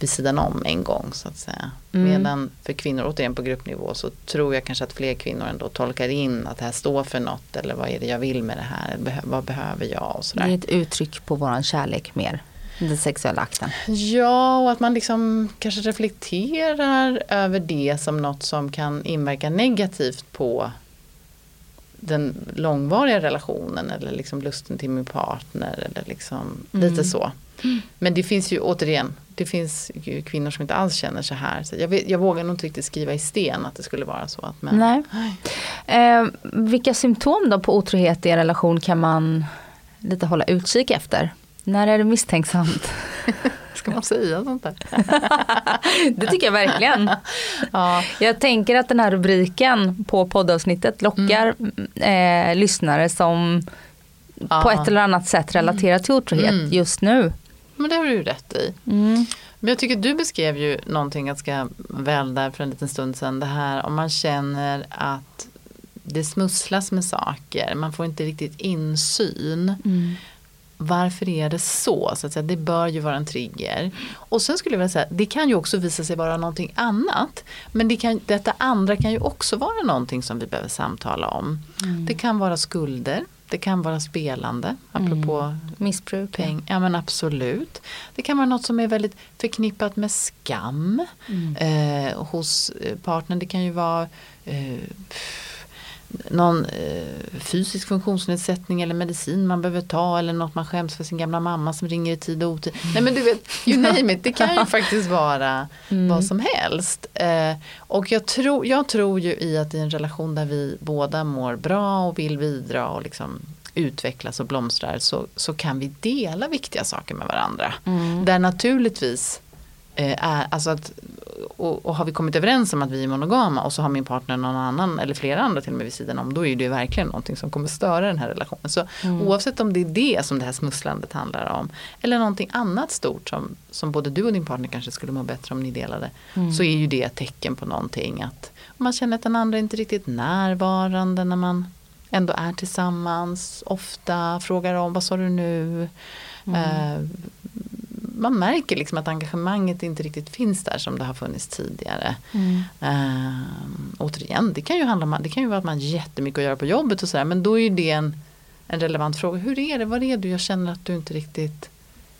vid sidan om en gång så att säga. Medan för kvinnor, återigen på gruppnivå, så tror jag kanske att fler kvinnor ändå tolkar in att det här står för något eller vad är det jag vill med det här, vad behöver jag och Det sådär. är ett uttryck på våran kärlek mer. Den sexuella akten. Ja, och att man liksom kanske reflekterar över det som något som kan inverka negativt på den långvariga relationen eller liksom lusten till min partner eller liksom lite så. Men det finns ju återigen, det finns ju kvinnor som inte alls känner så här. Så jag, vet, jag vågar nog inte riktigt skriva i sten att det skulle vara så. Att män, Nej. Eh, vilka symptom då på otrohet i en relation kan man lite hålla utkik efter? När är det misstänksamt? <laughs> Ska man säga sånt där? <laughs> det tycker jag verkligen. <laughs> Ja. Jag tänker att den här rubriken på poddavsnittet lockar eh, lyssnare som Ja. på ett eller annat sätt relaterar till otrohet Mm. just nu. Men det har du ju rätt i. Mm. Men jag tycker du beskrev ju någonting ganska väl där för en liten stund sedan. Det här om man känner att det smusslas med saker, man får inte riktigt insyn. Varför är det så? så att säga, det bör ju vara en trigger. Och sen skulle jag vilja säga, det kan ju också visa sig vara någonting annat. Men det kan, detta andra kan ju också vara någonting som vi behöver samtala om. Det kan vara skulder, det kan vara spelande, apropå Missbruk. peng. Ja men absolut. Det kan vara något som är väldigt förknippat med skam eh, hos eh, partnern. Det kan ju vara eh, någon eh, fysisk funktionsnedsättning eller medicin man behöver ta eller något man skäms för sin gamla mamma som ringer i tid och otid. Nej men du vet, you <laughs> name it, det kan ju faktiskt vara vad som helst. Eh, och jag tror, jag tror ju i att i en relation där vi båda mår bra och vill bidra och liksom utvecklas och blomstrar så, så kan vi dela viktiga saker med varandra. Där naturligtvis är, alltså att, och, och har vi kommit överens om att vi är monogama och så har min partner någon annan eller flera andra till och med vid sidan om då är det verkligen någonting som kommer störa den här relationen. Så oavsett om det är det som det här smusslandet handlar om eller någonting annat stort som, som både du och din partner kanske skulle må bättre om ni delade så är ju det ett tecken på någonting att man känner att den andra inte riktigt närvarande när man ändå är tillsammans ofta, frågar om vad sa du nu? Eh, man märker liksom att engagemanget inte riktigt finns där som det har funnits tidigare. Eh, återigen, det kan ju handla om, det kan ju vara att man har jättemycket att göra på jobbet och sådär men då är ju det en, en relevant fråga. Hur är det, vad är du? Jag känner att du inte riktigt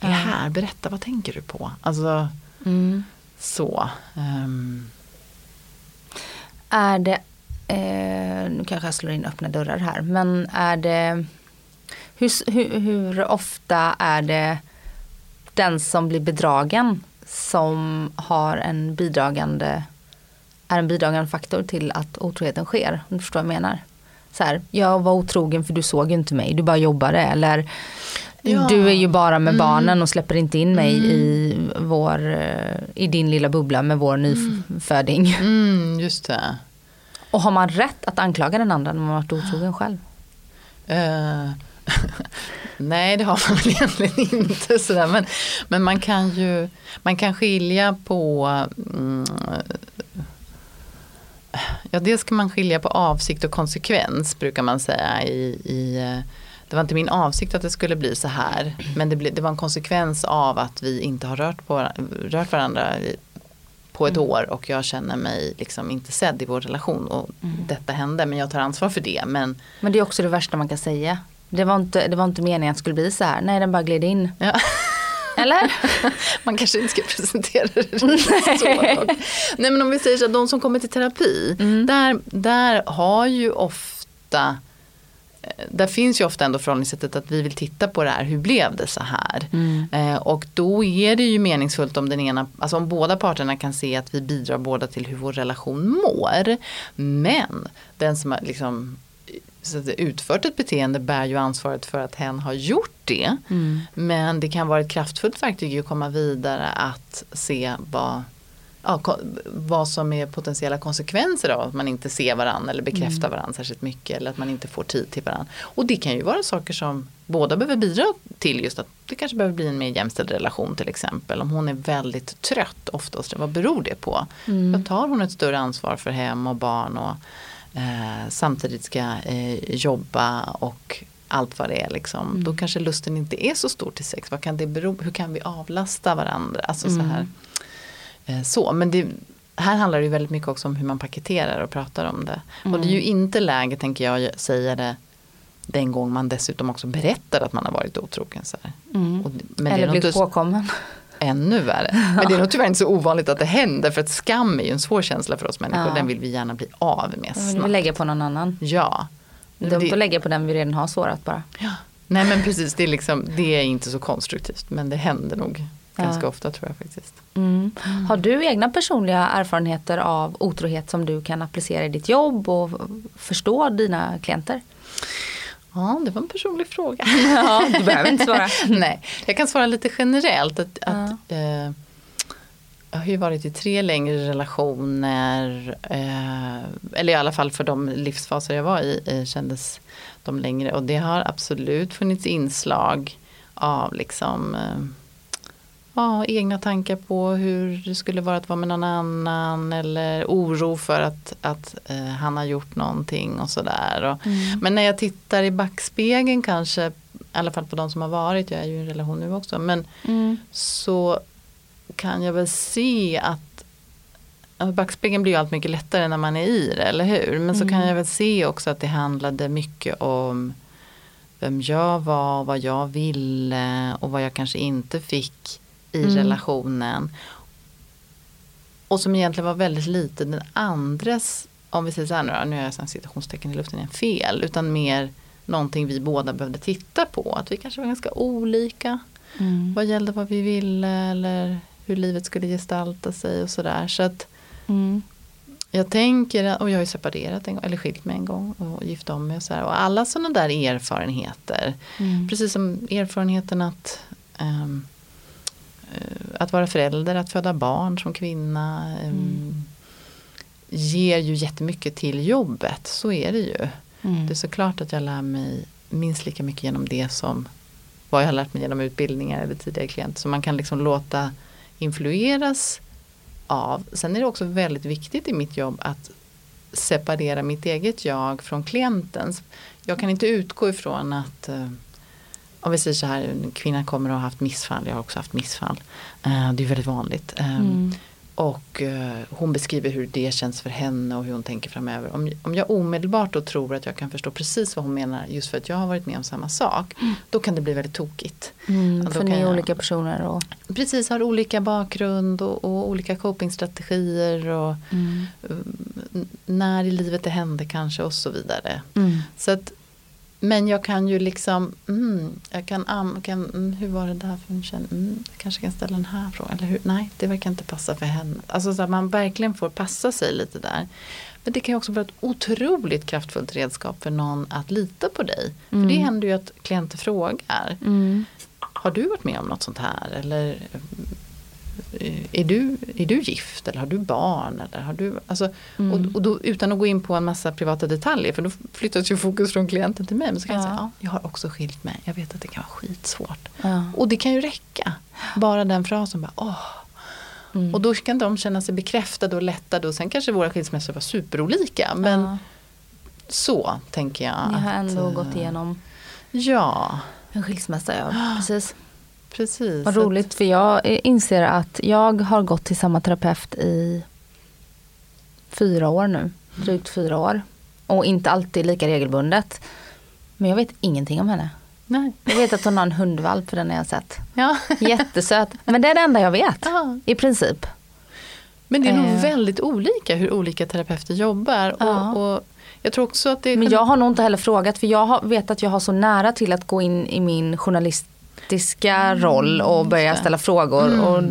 är här, berätta vad tänker du på? Alltså Mm. så. ehm, Är det, eh, nu kanske jag slår in öppna dörrar här, men är det, hur, hur, hur ofta är det den som blir bedragen som har en bidragande, är en bidragande faktor till att otroheten sker? Om du förstår vad jag menar? Så här, jag var otrogen för du såg ju inte mig, du bara jobbade. Eller Ja. du är ju bara med barnen och släpper inte in mig i, vår, eh, i din lilla bubbla med vår nyföding. <laughs> mm, just det. Och har man rätt att anklaga den andra när man varit otrogen själv? Eh, <laughs> nej det har man väl egentligen inte. Sådär. Men, men man kan ju man kan skilja på mm, Ja dels kan man skilja på avsikt och konsekvens brukar man säga. I, i, det var inte min avsikt att det skulle bli så här. Men det, ble, det var en konsekvens av att vi inte har rört, på, rört varandra på ett år och jag känner mig liksom inte sedd i vår relation. Och detta hände men jag tar ansvar för det. Men Men det är också det värsta man kan säga. Det var inte, det var inte meningen att det skulle bli så här. Nej, den bara gled in. Ja. Eller? <laughs> Man kanske inte ska presentera det riktigt så. <laughs> Nej men om vi säger så att de som kommer till terapi, där, där har ju ofta eh, där finns ju ofta ändå förhållningssättet att vi vill titta på det här, hur blev det så här? Eh, och då är det ju meningsfullt om den ena, alltså om båda parterna kan se att vi bidrar båda till hur vår relation mår. Men den som liksom så att utfört ett beteende bär ju ansvaret för att hen har gjort det. Men det kan vara ett kraftfullt verktyg att komma vidare att se vad, ja, vad som är potentiella konsekvenser av att man inte ser varandra eller bekräftar varandra särskilt mycket eller att man inte får tid till varandra. Och det kan ju vara saker som båda behöver bidra till just att det kanske behöver bli en mer jämställd relation till exempel. Om hon är väldigt trött oftast, vad beror det på? Då tar hon ett större ansvar för hem och barn och eh, samtidigt ska eh, jobba och allt vad det är. Liksom. Då kanske lusten inte är så stor till sex. Vad kan det bero Hur kan vi avlasta varandra? Alltså så här. Eh, så. Men det, här handlar det väldigt mycket också om hur man paketerar och pratar om det. Och det är ju inte läge, tänker jag, säga det den gång man dessutom också berättar att man har varit otrogen. Så här. Och, det- men Eller blivit påkommen. Ännu värre. Men det är nog tyvärr inte så ovanligt att det händer för att skam är ju en svår känsla för oss människor. Ja. Den vill vi gärna bli av med Vi vill snabbt. lägga på någon annan. Ja. Dumt Det- att lägga på den vi redan har sårat bara. ja. Nej men precis, det är, liksom, det är inte så konstruktivt. Men det händer nog ganska Ja. ofta tror jag faktiskt. Mm. Har du egna personliga erfarenheter av otrohet som du kan applicera i ditt jobb och förstå dina klienter? Ja, det var en personlig fråga. <laughs> Ja, du behöver inte svara. <laughs> Nej, jag kan svara lite generellt. Att, att, eh, jag har ju varit i tre längre relationer. Eh, eller i alla fall för de livsfaser jag var i eh, kändes de längre. Och det har absolut funnits inslag av liksom eh, ja, egna tankar på hur det skulle vara att vara med någon annan eller oro för att, att eh, han har gjort någonting och sådär. Mm. Men när jag tittar i backspegeln kanske, i alla fall på de som har varit, jag är ju i en relation nu också, men Mm. så kan jag väl se att backspegeln blir ju allt mycket lättare när man är i det, eller hur? Men så kan jag väl se också att det handlade mycket om vem jag var, vad jag ville och vad jag kanske inte fick i relationen. Och som egentligen var väldigt lite den andres, om vi säger så här nu, nu är jag citationstecken i luften igen, fel, utan mer någonting vi båda behövde titta på. Att vi kanske var ganska olika Mm. vad gällde vad vi ville eller hur livet skulle gestalta sig och sådär. Så att Mm. jag tänker, och jag har ju separerat en gång, eller skilt mig en gång och gift om mig och sådär. Och alla sådana där erfarenheter, Mm. precis som erfarenheten att eh, att vara förälder, att föda barn som kvinna ehm, ger ju jättemycket till jobbet, så är det ju. Mm. Det är såklart att jag lär mig minst lika mycket genom det som vad jag har lärt mig genom utbildningar eller tidigare klienter. Så man kan liksom låta influeras av. Sen är det också väldigt viktigt i mitt jobb att separera mitt eget jag från klientens. Jag kan inte utgå ifrån att eh, om vi säger så här, en kvinna kommer och har haft missfall, jag har också haft missfall. Eh, det är väldigt vanligt. Eh, Mm. Och eh, hon beskriver hur det känns för henne och hur hon tänker framöver. Om, om jag omedelbart då tror att jag kan förstå precis vad hon menar just för att jag har varit med om samma sak. Då kan det bli väldigt tokigt. Mm. För ni är jag- olika personer och Precis, har olika bakgrund och, och olika copingstrategier och Mm. n- när i livet det hände kanske och så vidare. Mm. Så att, men jag kan ju liksom, mm, jag kan, am- kan mm, hur var det där för en känn, mm, jag kanske kan ställa den här frågan, eller hur, nej det verkar inte passa för henne. Alltså så att man verkligen får passa sig lite där. Men det kan ju också vara ett otroligt kraftfullt redskap för någon att lita på dig. För det händer ju att klienter frågar, Mm. har du varit med om något sånt här? Eller är du, är du gift eller har du barn? Eller har du, alltså, och, och då, utan att gå in på en massa privata detaljer för då flyttas ju fokus från klienten till mig. Men så kan jag Ja. säga, ja, jag har också skilt mig. Jag vet att det kan vara skitsvårt. Ja. Och det kan ju räcka. Bara den frasen. Bara, åh. Mm. Och då kan de känna sig bekräftade och lättade och sen kanske våra skilsmässor var superolika. Men Ja. så tänker jag. Ni har att, ändå eh, gått igenom Ja, en skilsmässa. Ja, precis. Precis. Vad roligt för jag inser att jag har gått till samma terapeut i fyra år nu. Drygt fyra år. Och inte alltid lika regelbundet. Men jag vet ingenting om henne. Nej. Jag vet att hon har en hundvalp för den har jag sett. Ja. <laughs> Jättesöt. Men det är det enda jag vet. Ja. I princip. Men det är nog Eh. väldigt olika hur olika terapeuter jobbar. Ja. Och, och jag tror också att det Men jag har nog inte heller frågat för jag har, vet att jag har så nära till att gå in i min journalistiska roll och börja Mm, ställa frågor. Och,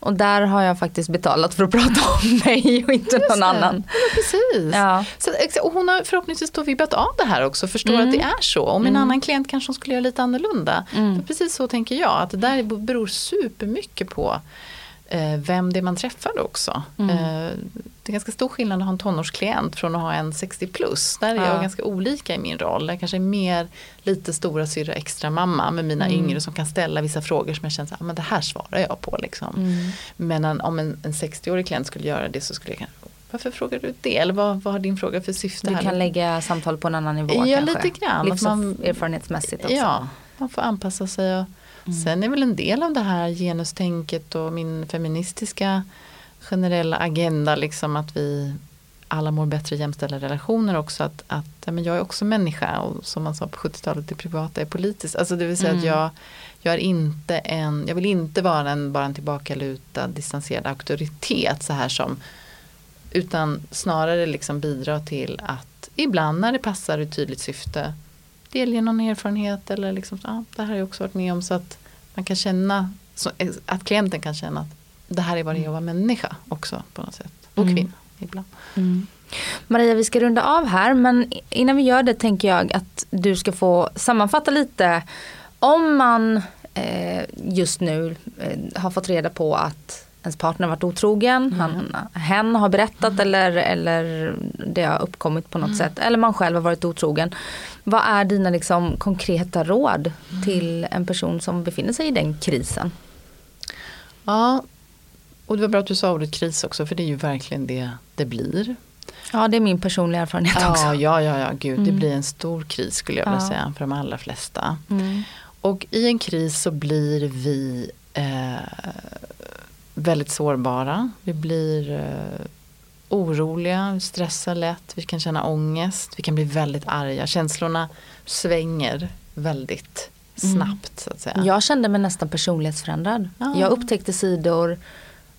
och där har jag faktiskt betalat för att prata om <laughs> mig och inte någon annan. Ja, precis. Ja. Så, och hon har förhoppningsvis då vibbat av det här också, förstår Mm. att det är så. Om en annan klient kanske hon skulle göra lite annorlunda. För precis så tänker jag, att det där beror supermycket på eh, vem det är man träffar också. Mm. Eh, det är ganska stor skillnad att ha en tonårsklient från att ha en 60 plus. Där är Ja. jag ganska olika i min roll. Jag kanske är mer lite stora syrra extra mamma med mina Mm. yngre som kan ställa vissa frågor som jag känner att ah, men det här svarar jag på. Liksom. Mm. Men en, om en, en 60-årig klient skulle göra det så skulle jag varför frågar du det? Eller vad, vad har din fråga för syfte Du här? kan lägga samtal på en annan nivå Ja, kanske. lite grann. Livserfarenhetsmässigt också. Ja, man får anpassa sig. Och Sen är väl en del av det här genustänket och min feministiska generella agenda liksom att vi alla mår bättre i jämställda relationer också. Att, att ja, men jag är också människa och som man sa på 70-talet, det privata är politiskt. Alltså det vill säga att jag, jag är inte en, jag vill inte vara en bara en tillbakalutad distanserad auktoritet så här som utan snarare liksom bidra till att ibland när det passar i ett tydligt syfte delge någon erfarenhet eller liksom, ja, det här har jag också varit med om så att man kan känna, så, att klienten kan känna att det här är vad det är att vara människa också på något sätt. Och Mm. kvinna ibland. Mm. Maria, vi ska runda av här men innan vi gör det tänker jag att du ska få sammanfatta lite om man eh, just nu eh, har fått reda på att ens partner varit otrogen, mm. han, hen har berättat mm. eller, eller det har uppkommit på något mm. sätt, eller man själv har varit otrogen. Vad är dina liksom, konkreta råd mm. till en person som befinner sig i den krisen? Ja, och det var bra att du sa ordet kris också för det är ju verkligen det det blir. Ja det är min personliga erfarenhet ja, också. Ja, ja, ja, gud det mm. blir en stor kris skulle jag vilja ja. säga för de allra flesta. Mm. Och i en kris så blir vi eh, väldigt sårbara. Vi blir eh, oroliga, stressar lätt, vi kan känna ångest, vi kan bli väldigt arga. Känslorna svänger väldigt mm. snabbt. Så att säga. Jag kände mig nästan personlighetsförändrad. Ja. Jag upptäckte sidor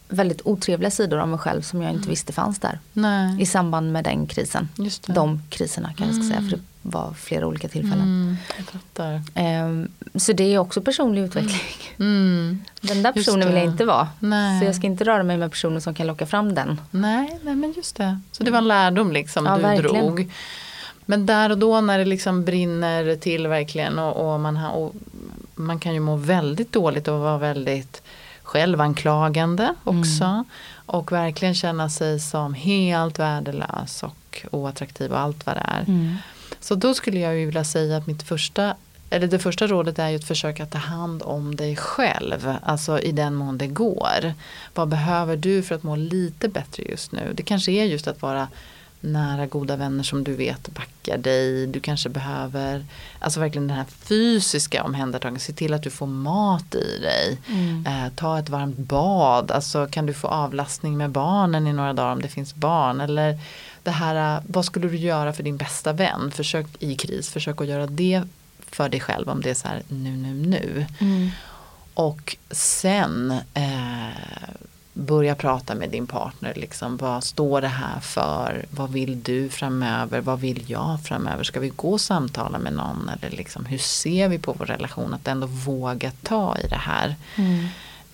väldigt otrevliga sidor av mig själv som jag inte mm. visste fanns där. Nej. I samband med den krisen. De kriserna kan jag säga. För det var flera olika tillfällen. Mm, så det är också personlig utveckling. Mm. Den där personen vill jag inte vara. Nej. Så jag ska inte röra mig med personer som kan locka fram den. Nej, nej men just det. Så det var en lärdom liksom ja, du verkligen. drog. Men där och då när det liksom brinner till verkligen och, och man, har, och man kan ju må väldigt dåligt och vara väldigt självanklagande också. Mm. Och verkligen känna sig som helt värdelös och oattraktiv och allt vad det är. Mm. Så då skulle jag ju vilja säga att mitt första eller det första rådet är ju att försöka ta hand om dig själv. Alltså i den mån det går. Vad behöver du för att må lite bättre just nu? Det kanske är just att vara nära goda vänner som du vet backar dig. Du kanske behöver alltså verkligen den här fysiska omhändertagandet. Se till att du får mat i dig. Mm. Eh, ta ett varmt bad. Alltså kan du få avlastning med barnen i några dagar om det finns barn. Eller det här, vad skulle du göra för din bästa vän? Försök i kris, försök att göra det för dig själv om det är så här nu, nu, nu. Mm. Och sen eh, börja prata med din partner. Liksom, vad står det här för? Vad vill du framöver? Vad vill jag framöver? Ska vi gå och samtala med någon? Eller liksom, hur ser vi på vår relation? Att ändå våga ta i det här. Mm.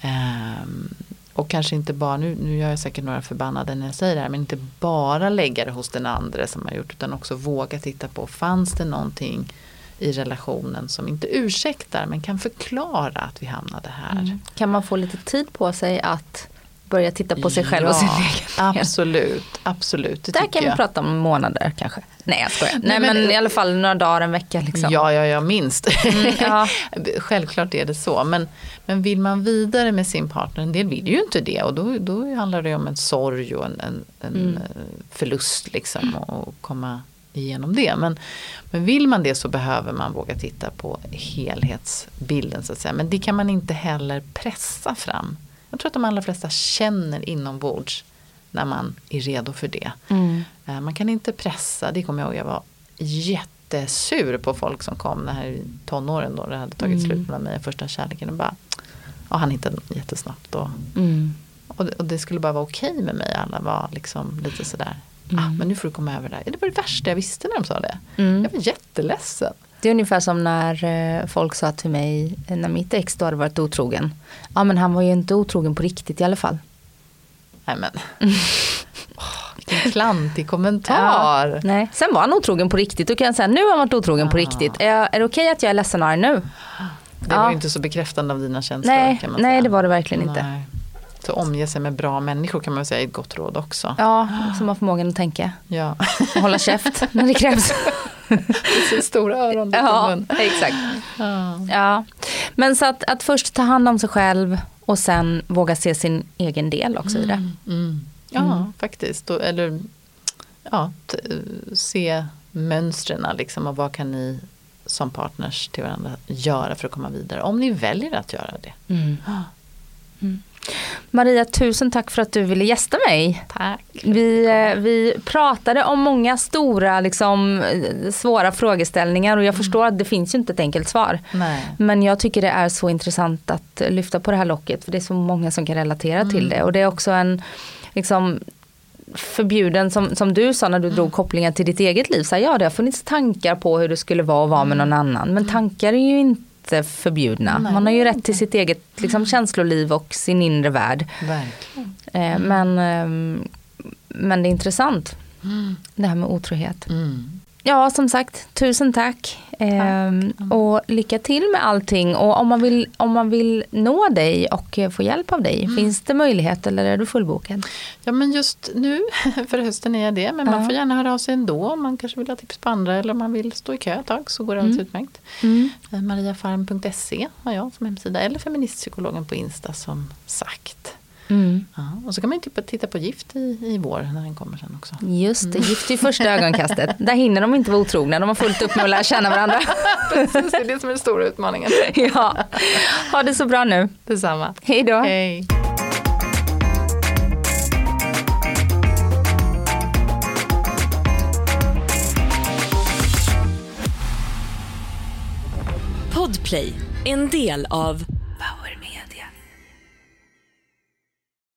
Um, och kanske inte bara, nu, nu gör jag säkert några förbannade när jag säger det här, men inte bara lägga det hos den andra som har gjort utan också våga titta på, fanns det någonting i relationen som inte ursäktar men kan förklara att vi hamnade här. Mm. Kan man få lite tid på sig att börja titta på sig själv ja, och sin egen Absolut, absolut. Det Där kan vi prata om månader kanske. Nej jag skojar. Nej, Nej men, men, i alla fall några dagar, en vecka. Liksom. Ja, ja, ja minst. Mm, ja. <laughs> Självklart är det så. Men, men vill man vidare med sin partner, en del vill ju inte det. Och då, då handlar det om en sorg och en, en, en mm. förlust liksom. Och komma igenom det. Men, men vill man det så behöver man våga titta på helhetsbilden så att säga. Men det kan man inte heller pressa fram. Jag tror att de allra flesta känner inombords när man är redo för det. Mm. Eh, man kan inte pressa, det kommer jag ihåg, jag var jättesur på folk som kom när i tonåren då det hade tagit mm. slut mellan mig och första kärleken. Och bara, och han hittade jättesnabbt. Och, mm. och, det, och, det, skulle bara vara okej okay med mig. Alla var liksom lite sådär. Mm. Ah, men nu får du komma över det där. Det var det värsta jag visste när de sa det. Mm. Jag var jätteledsen. Det är ungefär som när eh, folk sa till mig när mitt ex då hade varit otrogen. Ja men han var ju inte otrogen på riktigt i alla fall. Nej men. <laughs> oh, vilken klantig kommentar. Ja, nej. Sen var han otrogen på riktigt. Då kan jag säga nu har han varit otrogen ah. på riktigt. Är, är det okej okay att jag är ledsen och arg nu? Det var ju inte så bekräftande av dina känslor. Nej, nej det var det verkligen nej. inte. Så omge sig med bra människor kan man säga är ett gott råd också. Ja, som har förmågan att tänka. Ja. Och hålla käft när det krävs. <laughs> stora öron. Ja, exakt. Ja. ja. Men så att, att först ta hand om sig själv och sen våga se sin egen del också i det. Mm, mm. Ja, mm. faktiskt. Eller ja, se mönstren liksom och vad kan ni som partners till varandra göra för att komma vidare. Om ni väljer att göra det. Mm. Mm. Maria, tusen tack för att du ville gästa mig. Tack. Vi, eh, vi pratade om många stora, liksom, svåra frågeställningar och jag mm. förstår att det finns ju inte ett enkelt svar. Nej. Men jag tycker det är så intressant att lyfta på det här locket för det är så många som kan relatera mm. till det. Och det är också en liksom, förbjuden, som, som du sa när du mm. drog kopplingar till ditt eget liv. Så här, ja, det har funnits tankar på hur det skulle vara att vara med mm. någon annan. Men tankar är ju inte inte förbjudna. Nej, Man har ju rätt till sitt eget liksom, känsloliv och sin inre värld. Eh, men, eh, men det är intressant. Det här med otrohet. Mm. Ja, som sagt, tusen tack. Ehm, och lycka till med allting. Och om man vill, om man vill nå dig och få hjälp av dig, Mm. finns det möjlighet eller är du fullbokad? Ja men just nu, <laughs> för hösten är jag det, men man Ja. får gärna höra av sig ändå om man kanske vill ha tips på andra eller om man vill stå i kö ett tag så går det alldeles utmärkt. Eh, Mariafarm.se har jag som hemsida eller feministpsykologen på Insta som sagt. Mm. Ja, och så kan man ju titta, titta på Gift i, i vår när den kommer sen också. Just det, gift i första ögonkastet. <laughs> Där hinner de inte vara otrogna, de har fullt upp med att lära känna varandra. <laughs> Precis, det är det som är den stora utmaningen. <laughs> ja. Ha det så bra nu. Detsamma. Hej då. Hej. Podplay, en del av